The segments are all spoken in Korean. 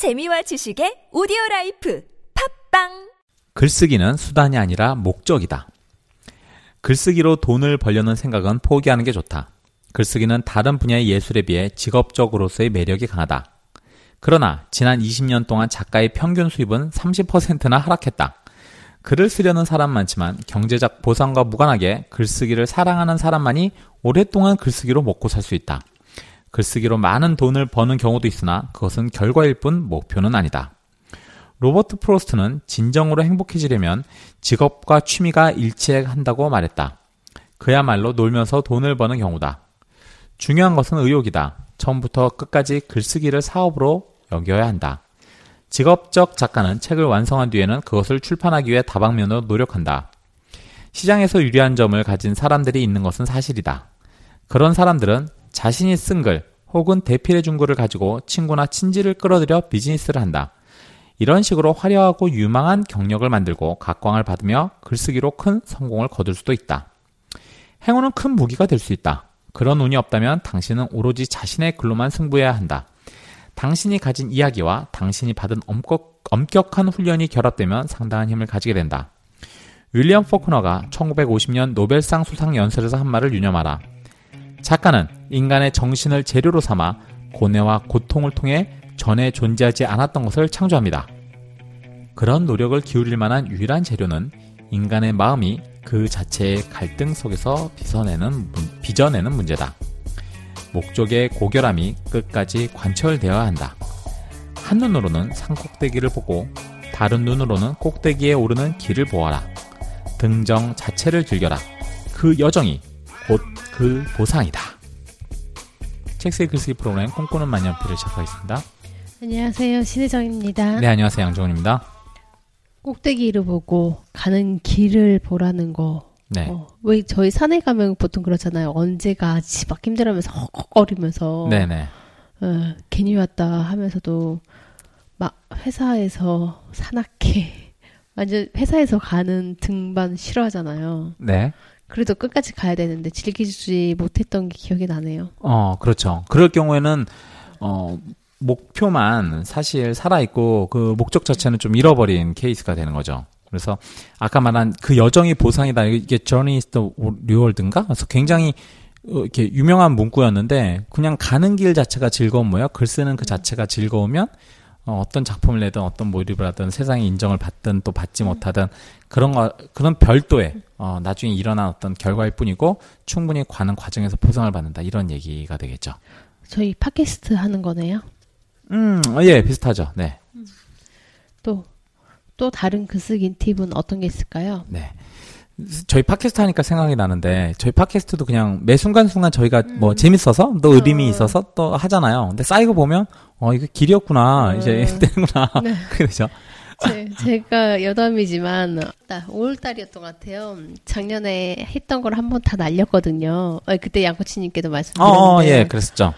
재미와 지식의 오디오 라이프 팟빵 글쓰기는 수단이 아니라 목적이다. 글쓰기로 돈을 벌려는 생각은 포기하는 게 좋다. 글쓰기는 다른 분야의 예술에 비해 직업적으로서의 매력이 강하다. 그러나 지난 20년 동안 작가의 평균 수입은 30%나 하락했다. 글을 쓰려는 사람 많지만 경제적 보상과 무관하게 글쓰기를 사랑하는 사람만이 오랫동안 글쓰기로 먹고 살 수 있다. 글쓰기로 많은 돈을 버는 경우도 있으나 그것은 결과일 뿐 목표는 아니다. 로버트 프로스트는 진정으로 행복해지려면 직업과 취미가 일치한다고 말했다. 그야말로 놀면서 돈을 버는 경우다. 중요한 것은 의욕이다. 처음부터 끝까지 글쓰기를 사업으로 여겨야 한다. 직업적 작가는 책을 완성한 뒤에는 그것을 출판하기 위해 다방면으로 노력한다. 시장에서 유리한 점을 가진 사람들이 있는 것은 사실이다. 그런 사람들은 자신이 쓴 글 혹은 대필해 준 글을 가지고 친구나 친지를 끌어들여 비즈니스를 한다. 이런 식으로 화려하고 유망한 경력을 만들고 각광을 받으며 글쓰기로 큰 성공을 거둘 수도 있다. 행운은 큰 무기가 될 수 있다. 그런 운이 없다면 당신은 오로지 자신의 글로만 승부해야 한다. 당신이 가진 이야기와 당신이 받은 엄격, 엄격한 훈련이 결합되면 상당한 힘을 가지게 된다. 윌리엄 포크너가 1950년 노벨상 수상 연설에서 한 말을 유념하라. 작가는 인간의 정신을 재료로 삼아 고뇌와 고통을 통해 전에 존재하지 않았던 것을 창조합니다. 그런 노력을 기울일 만한 유일한 재료는 인간의 마음이 그 자체의 갈등 속에서 빚어내는, 빚어내는 문제다. 목적의 고결함이 끝까지 관철되어야 한다. 한 눈으로는 산 꼭대기를 보고 다른 눈으로는 꼭대기에 오르는 길을 보아라. 등정 자체를 즐겨라. 그 여정이 곧 그 보상이다. 책스의 글쓰기 프로그램 꿈꾸는 만년필을 시작하겠습니다. 안녕하세요. 신혜정입니다. 네, 안녕하세요. 양정훈입니다. 꼭대기를 보고 가는 길을 보라는 거. 네. 어, 왜 저희 산에 가면 보통 그렇잖아요. 언제가 집막 힘들어하면서 헉헉거리면서 네네. 어, 괜히 왔다 하면서도 막 회사에서 산악회 완전 회사에서 가는 등반 싫어하잖아요. 네. 그래도 끝까지 가야 되는데 즐기지 못했던 게 기억이 나네요. 어, 그렇죠. 그럴 경우에는, 어, 목표만 사실 살아 있고 그 목적 자체는 좀 잃어버린 케이스가 되는 거죠. 그래서 아까 말한 그 여정이 보상이다. 이게 저니스트 리월드인가? 그래서 굉장히 어, 이렇게 유명한 문구였는데 그냥 가는 길 자체가 즐거운 뭐야? 글 쓰는 그 자체가 즐거우면 어, 어떤 작품을 내든 어떤 몰입을 하든 세상의 인정을 받든 또 받지 못하든 그런 거 그런 별도의 어, 나중에 일어난 어떤 결과일 뿐이고 충분히 가는 과정에서 보상을 받는다 이런 얘기가 되겠죠. 저희 팟캐스트 하는 거네요. 음, 어, 예, 비슷하죠. 네. 또, 또 다른 글쓰기 팁은 어떤 게 있을까요? 네. 저희 팟캐스트 하니까 생각이 나는데 저희 팟캐스트도 그냥 매 순간순간 저희가 뭐 재밌어서 또 의림이 어. 있어서 또 하잖아요. 근데 쌓이고 보면 어 이거 길이었구나 이제 음. 되는구나 네. 그게 되죠. 제, 제가 여담이지만 5월달이었던 것 같아요. 작년에 했던 걸 한 번 다 날렸거든요. 어, 그때 양코치님께도 말씀드렸는데 어, 예, 그랬었죠.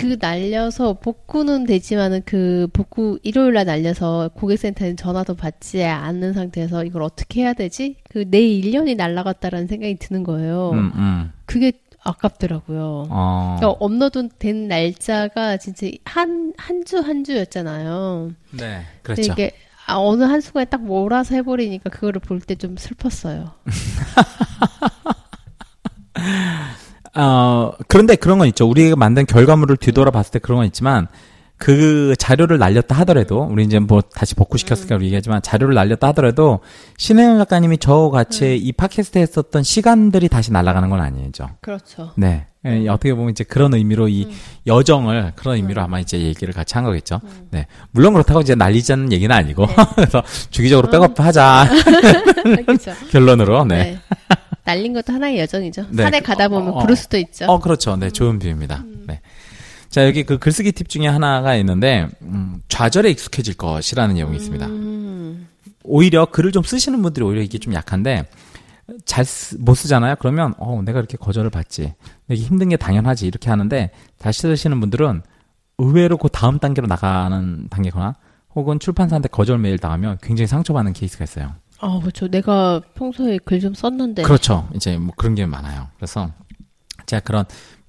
그 날려서 복구는 되지만은 그 복구 일요일 날 날려서 고객센터에 전화도 받지 않는 상태에서 이걸 어떻게 해야 되지? 그내 1년이 날라갔다라는 생각이 드는 거예요. 음, 음. 그게 아깝더라고요. 어. 그러니까 업로드 된 날짜가 진짜 한 한 주한 주였잖아요. 네, 그렇죠. 이게 아, 어느 한 순간에 딱 몰아서 해버리니까 그거를 볼 때 좀 슬펐어요. 어, 그런데 그런 건 있죠. 우리가 만든 결과물을 뒤돌아 봤을 때 그런 건 있지만, 그 자료를 날렸다 하더라도, 우리 이제 뭐 다시 복구시켰으니까 우리 얘기하지만, 자료를 날렸다 하더라도, 신혜영 작가님이 저같이 이 팟캐스트 했었던 시간들이 다시 날아가는 건 아니죠. 그렇죠. 네. 예, 어떻게 보면 이제 그런 의미로 이 여정을 그런 의미로 아마 이제 얘기를 같이 한 거겠죠. 네. 물론 그렇다고 이제 날리자는 얘기는 아니고, 그래서 주기적으로 백업 하자. 그렇죠. 결론으로, 네. 네. 날린 것도 하나의 여정이죠. 네. 산에 가다 보면 어, 어. 부를 수도 있죠. 어, 그렇죠. 네, 좋은 비유입니다. 네. 자, 여기 그 글쓰기 팁 중에 하나가 있는데, 음, 좌절에 익숙해질 것이라는 내용이 있습니다. 음, 오히려 글을 좀 쓰시는 분들이 오히려 이게 좀 약한데, 잘 못 쓰잖아요? 그러면, 어, 내가 이렇게 거절을 받지. 이게 힘든 게 당연하지. 이렇게 하는데, 잘 쓰시는 분들은 의외로 그 다음 단계로 나가는 단계거나, 혹은 출판사한테 거절 메일 당하면 굉장히 상처받는 케이스가 있어요. 아, 그렇죠. 내가 평소에 글 좀 썼는데. 그렇죠. 이제 뭐 그런 게 많아요. 그래서 제가 그런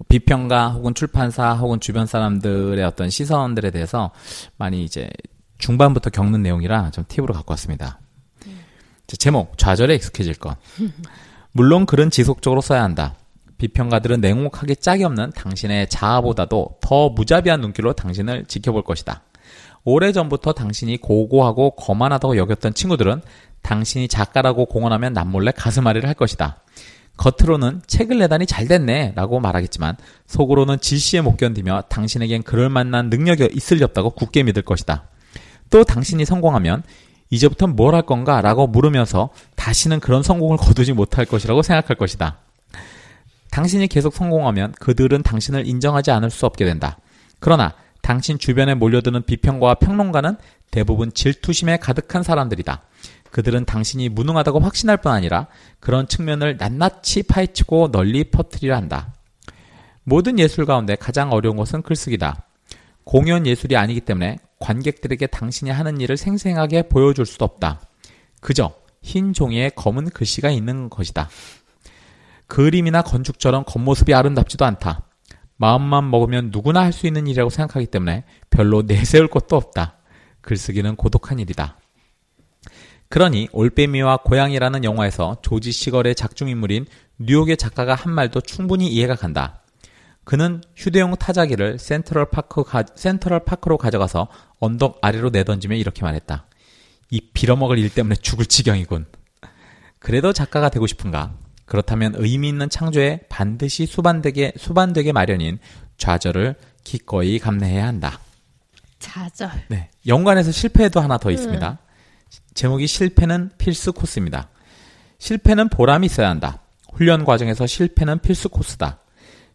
비평가 혹은 출판사 혹은 주변 사람들의 어떤 시선들에 대해서 많이 이제 중반부터 겪는 내용이라 좀 팁으로 갖고 왔습니다. 자, 제목 좌절에 익숙해질 것. 물론 글은 지속적으로 써야 한다. 비평가들은 냉혹하게 짝이 없는 당신의 자아보다도 더 무자비한 눈길로 당신을 지켜볼 것이다. 오래전부터 당신이 고고하고 거만하다고 여겼던 친구들은 당신이 작가라고 공언하면 남몰래 가슴앓이를 할 것이다. 겉으로는 책을 내다니 잘 됐네 라고 말하겠지만 속으로는 질시에 못 견디며 당신에겐 그럴 만한 능력이 있을 리 없다고 굳게 믿을 것이다. 또 당신이 성공하면 이제부터 뭘할 건가 라고 물으면서 다시는 그런 성공을 거두지 못할 것이라고 생각할 것이다. 당신이 계속 성공하면 그들은 당신을 인정하지 않을 수 없게 된다. 그러나 당신 주변에 몰려드는 비평가와 평론가는 대부분 질투심에 가득한 사람들이다. 그들은 당신이 무능하다고 확신할 뿐 아니라 그런 측면을 낱낱이 파헤치고 널리 퍼뜨리려 한다. 모든 예술 가운데 가장 어려운 것은 글쓰기다. 공연 예술이 아니기 때문에 관객들에게 당신이 하는 일을 생생하게 보여줄 수도 없다. 그저 흰 종이에 검은 글씨가 있는 것이다. 그림이나 건축처럼 겉모습이 아름답지도 않다. 마음만 먹으면 누구나 할 수 있는 일이라고 생각하기 때문에 별로 내세울 것도 없다. 글쓰기는 고독한 일이다. 그러니 올빼미와 고양이라는 영화에서 조지 시걸의 작중인물인 뉴욕의 작가가 한 말도 충분히 이해가 간다. 그는 휴대용 타자기를 센트럴 파크 가, 센트럴 파크로 가져가서 언덕 아래로 내던지며 이렇게 말했다. 이 빌어먹을 일 때문에 죽을 지경이군. 그래도 작가가 되고 싶은가? 그렇다면 의미 있는 창조에 반드시 수반되게, 수반되게 마련인 좌절을 기꺼이 감내해야 한다. 좌절. 네. 연관에서 실패도 하나 더 있습니다. 제목이 실패는 필수 코스입니다. 실패는 보람이 있어야 한다. 훈련 과정에서 실패는 필수 코스다.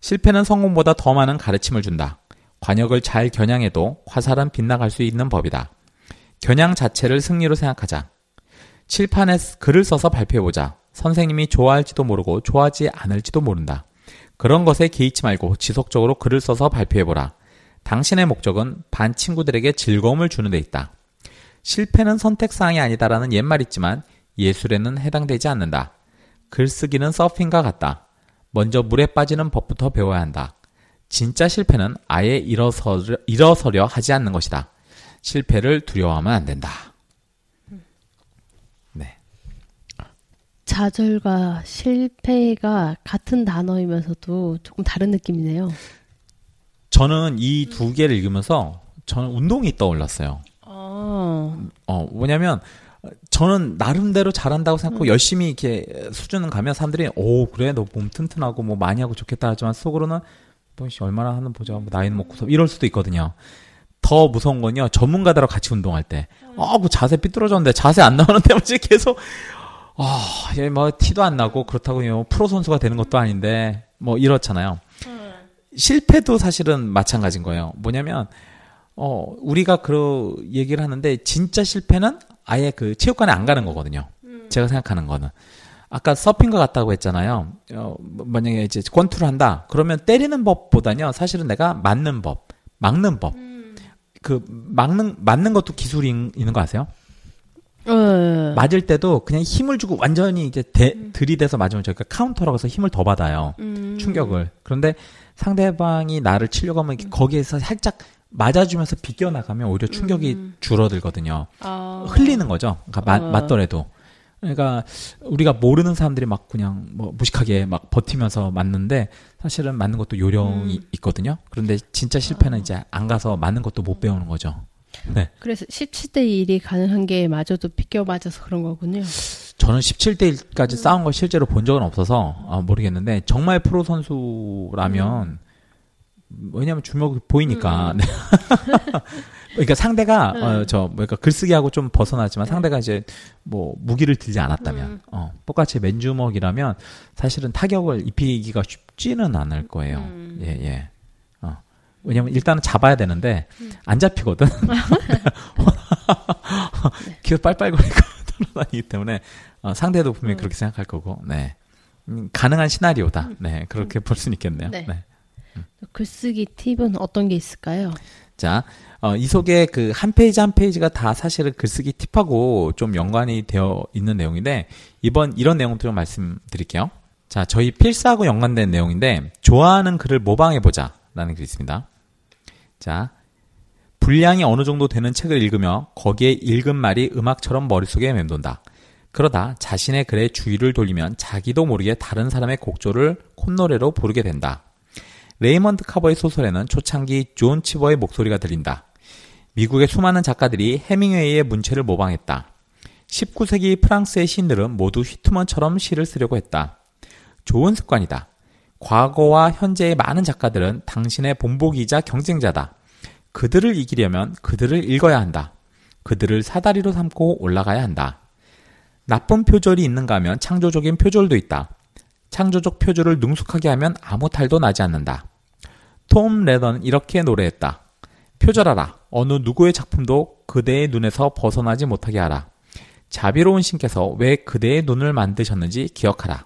실패는 성공보다 더 많은 가르침을 준다. 관역을 잘 겨냥해도 화살은 빗나갈 수 있는 법이다. 겨냥 자체를 승리로 생각하자. 칠판에 글을 써서 발표해보자. 선생님이 좋아할지도 모르고 좋아하지 않을지도 모른다. 그런 것에 개의치 말고 지속적으로 글을 써서 발표해보라. 당신의 목적은 반 친구들에게 즐거움을 주는 데 있다. 실패는 선택사항이 아니다라는 옛말 있지만 예술에는 해당되지 않는다. 글쓰기는 서핑과 같다. 먼저 물에 빠지는 법부터 배워야 한다. 진짜 실패는 아예 일어서려, 일어서려 하지 않는 것이다. 실패를 두려워하면 안 된다. 네. 좌절과 실패가 같은 단어이면서도 조금 다른 느낌이네요. 저는 이 두 개를 읽으면서 저는 운동이 떠올랐어요. 아, 어, 뭐냐면 저는 나름대로 잘한다고 생각하고 열심히 이렇게 수준은 가면 사람들이 오 그래 너 몸 튼튼하고 뭐 많이 하고 좋겠다. 하지만 속으로는 뭐씨 얼마나 하는 보자. 뭐 나이는 먹고서. 이럴 수도 있거든요. 더 무서운 건요 전문가들하고 같이 운동할 때. 아, 그 자세 삐뚤어졌는데 자세 안 나오는데 뭐지 계속 아, 얘뭐 티도 안 나고 그렇다고 요 프로 선수가 되는 것도 아닌데 뭐 이렇잖아요. 실패도 사실은 마찬가지인 거예요. 뭐냐면 어, 우리가 그 얘기를 하는데 진짜 실패는 아예 그 체육관에 안 가는 거거든요. 제가 생각하는 거는. 아까 서핑과 같다고 했잖아요. 어, 만약에 이제 권투를 한다. 그러면 때리는 법보다는요. 사실은 내가 맞는 법, 막는 법. 그 막는 맞는 것도 기술이 있- 있는 거 아세요? 어, 맞을 때도 그냥 힘을 주고 완전히 이제 대, 들이대서 맞으면 저희가 카운터라고 해서 힘을 더 받아요. 음. 충격을. 그런데 상대방이 나를 치려고 하면 이렇게 거기에서 살짝 맞아주면서 비껴나가면 오히려 충격이 줄어들거든요. 아, 흘리는 거죠. 그러니까 맞, 어. 맞더라도. 그러니까 우리가 모르는 사람들이 막 그냥 뭐 무식하게 막 버티면서 맞는데 사실은 맞는 것도 요령이 있거든요. 그런데 진짜 실패는 이제 안 가서 맞는 것도 못 배우는 거죠. 네. 그래서 17대 1이 가능한 게 마저도 비껴 맞아서 그런 거군요. 저는 17대 1까지 싸운 걸 실제로 본 적은 없어서 아, 모르겠는데 정말 프로 선수라면 왜냐하면 주먹이 보이니까. 네. 그러니까 상대가 어, 저 뭐랄까 글쓰기하고 좀 벗어나지만 상대가 이제 뭐 무기를 들지 않았다면 어, 똑같이 맨주먹이라면 사실은 타격을 입히기가 쉽지는 않을 거예요. 예 예. 어. 왜냐면 일단은 잡아야 되는데 안 잡히거든. 계속 빨빨거리고 돌아다니기 때문에 어, 상대도 분명히 그렇게 생각할 거고. 네. 음, 가능한 시나리오다. 네, 그렇게 볼 수는 있겠네요. 네. 네. 글쓰기 팁은 어떤 게 있을까요? 자, 어, 이 속에 그 한 페이지 한 페이지가 다 사실은 글쓰기 팁하고 좀 연관이 되어 있는 내용인데, 이번 이런 내용들을 말씀드릴게요. 자, 저희 필사하고 연관된 내용인데 좋아하는 글을 모방해 보자 라는 글이 있습니다. 자, 분량이 어느 정도 되는 책을 읽으며 거기에 읽은 말이 음악처럼 머릿속에 맴돈다. 그러다 자신의 글에 주의를 돌리면 자기도 모르게 다른 사람의 곡조를 콧노래로 부르게 된다. 레이먼드 카버의 소설에는 초창기 존 치버의 목소리가 들린다. 미국의 수많은 작가들이 헤밍웨이의 문체를 모방했다. 19세기 프랑스의 시인들은 모두 휘트먼처럼 시를 쓰려고 했다. 좋은 습관이다. 과거와 현재의 많은 작가들은 당신의 본보기이자 경쟁자다. 그들을 이기려면 그들을 읽어야 한다. 그들을 사다리로 삼고 올라가야 한다. 나쁜 표절이 있는가 하면 창조적인 표절도 있다. 창조적 표절을 능숙하게 하면 아무 탈도 나지 않는다. 톰 레러는 이렇게 노래했다. 표절하라. 어느 누구의 작품도 그대의 눈에서 벗어나지 못하게 하라. 자비로운 신께서 왜 그대의 눈을 만드셨는지 기억하라.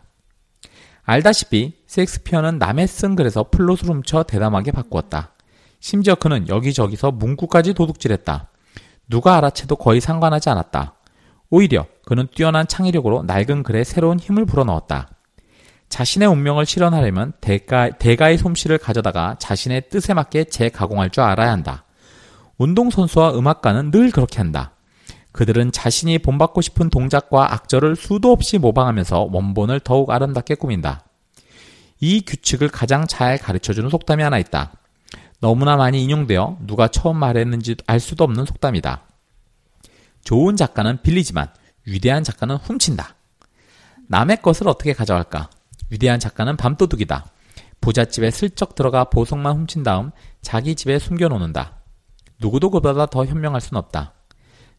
알다시피 섹스피어는 남이 쓴 글에서 플롯을 훔쳐 대담하게 바꾸었다. 심지어 그는 여기저기서 문구까지 도둑질했다. 누가 알아채도 거의 상관하지 않았다. 오히려 그는 뛰어난 창의력으로 낡은 글에 새로운 힘을 불어넣었다. 자신의 운명을 실현하려면 대가, 대가의 솜씨를 가져다가 자신의 뜻에 맞게 재가공할 줄 알아야 한다. 운동선수와 음악가는 늘 그렇게 한다. 그들은 자신이 본받고 싶은 동작과 악절을 수도 없이 모방하면서 원본을 더욱 아름답게 꾸민다. 이 규칙을 가장 잘 가르쳐주는 속담이 하나 있다. 너무나 많이 인용되어 누가 처음 말했는지 알 수도 없는 속담이다. 좋은 작가는 빌리지만 위대한 작가는 훔친다. 남의 것을 어떻게 가져갈까? 위대한 작가는 밤도둑이다. 부잣집에 슬쩍 들어가 보석만 훔친 다음 자기 집에 숨겨놓는다. 누구도 그보다 더 현명할 순 없다.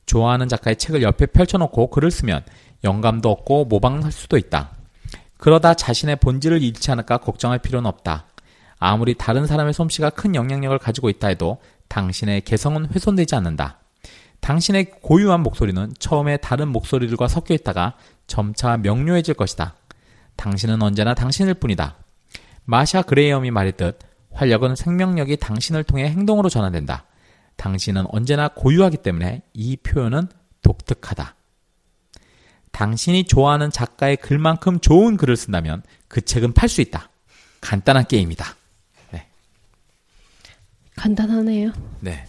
좋아하는 작가의 책을 옆에 펼쳐놓고 글을 쓰면 영감도 없고 모방할 수도 있다. 그러다 자신의 본질을 잃지 않을까 걱정할 필요는 없다. 아무리 다른 사람의 솜씨가 큰 영향력을 가지고 있다 해도 당신의 개성은 훼손되지 않는다. 당신의 고유한 목소리는 처음에 다른 목소리들과 섞여 있다가 점차 명료해질 것이다. 당신은 언제나 당신일 뿐이다. 마샤 그레이엄이 말했듯 활력은 생명력이 당신을 통해 행동으로 전환된다. 당신은 언제나 고유하기 때문에 이 표현은 독특하다. 당신이 좋아하는 작가의 글만큼 좋은 글을 쓴다면 그 책은 팔 수 있다. 간단한 게임이다. 네. 간단하네요. 네.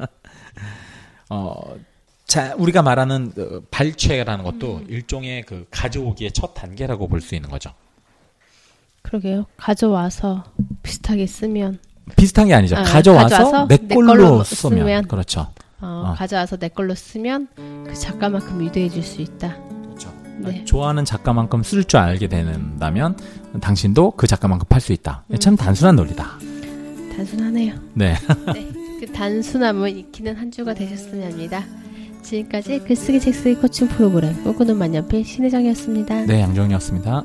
어, 자, 우리가 말하는 어, 발췌라는 것도 일종의 그 가져오기의 첫 단계라고 볼 수 있는 거죠. 그러게요. 가져와서 비슷하게 쓰면 비슷한 게 아니죠. 아, 가져와서, 가져와서 내내 걸로 걸로 쓰면. 쓰면. 그렇죠. 어, 어. 가져와서 내 걸로 쓰면 그 작가만큼 위대해 질 수 있다. 그렇죠. 네. 좋아하는 작가만큼 쓸 줄 알게 된다면 당신도 그 작가만큼 팔 수 있다. 참 단순한 논리다. 단순하네요. 네. 네, 그 단순함을 익히는 한 주가 되셨으면 합니다. 지금까지 글쓰기 책쓰기 코칭 프로그램 꿈꾸는 만년필 신혜정이었습니다. 네, 양정이었습니다.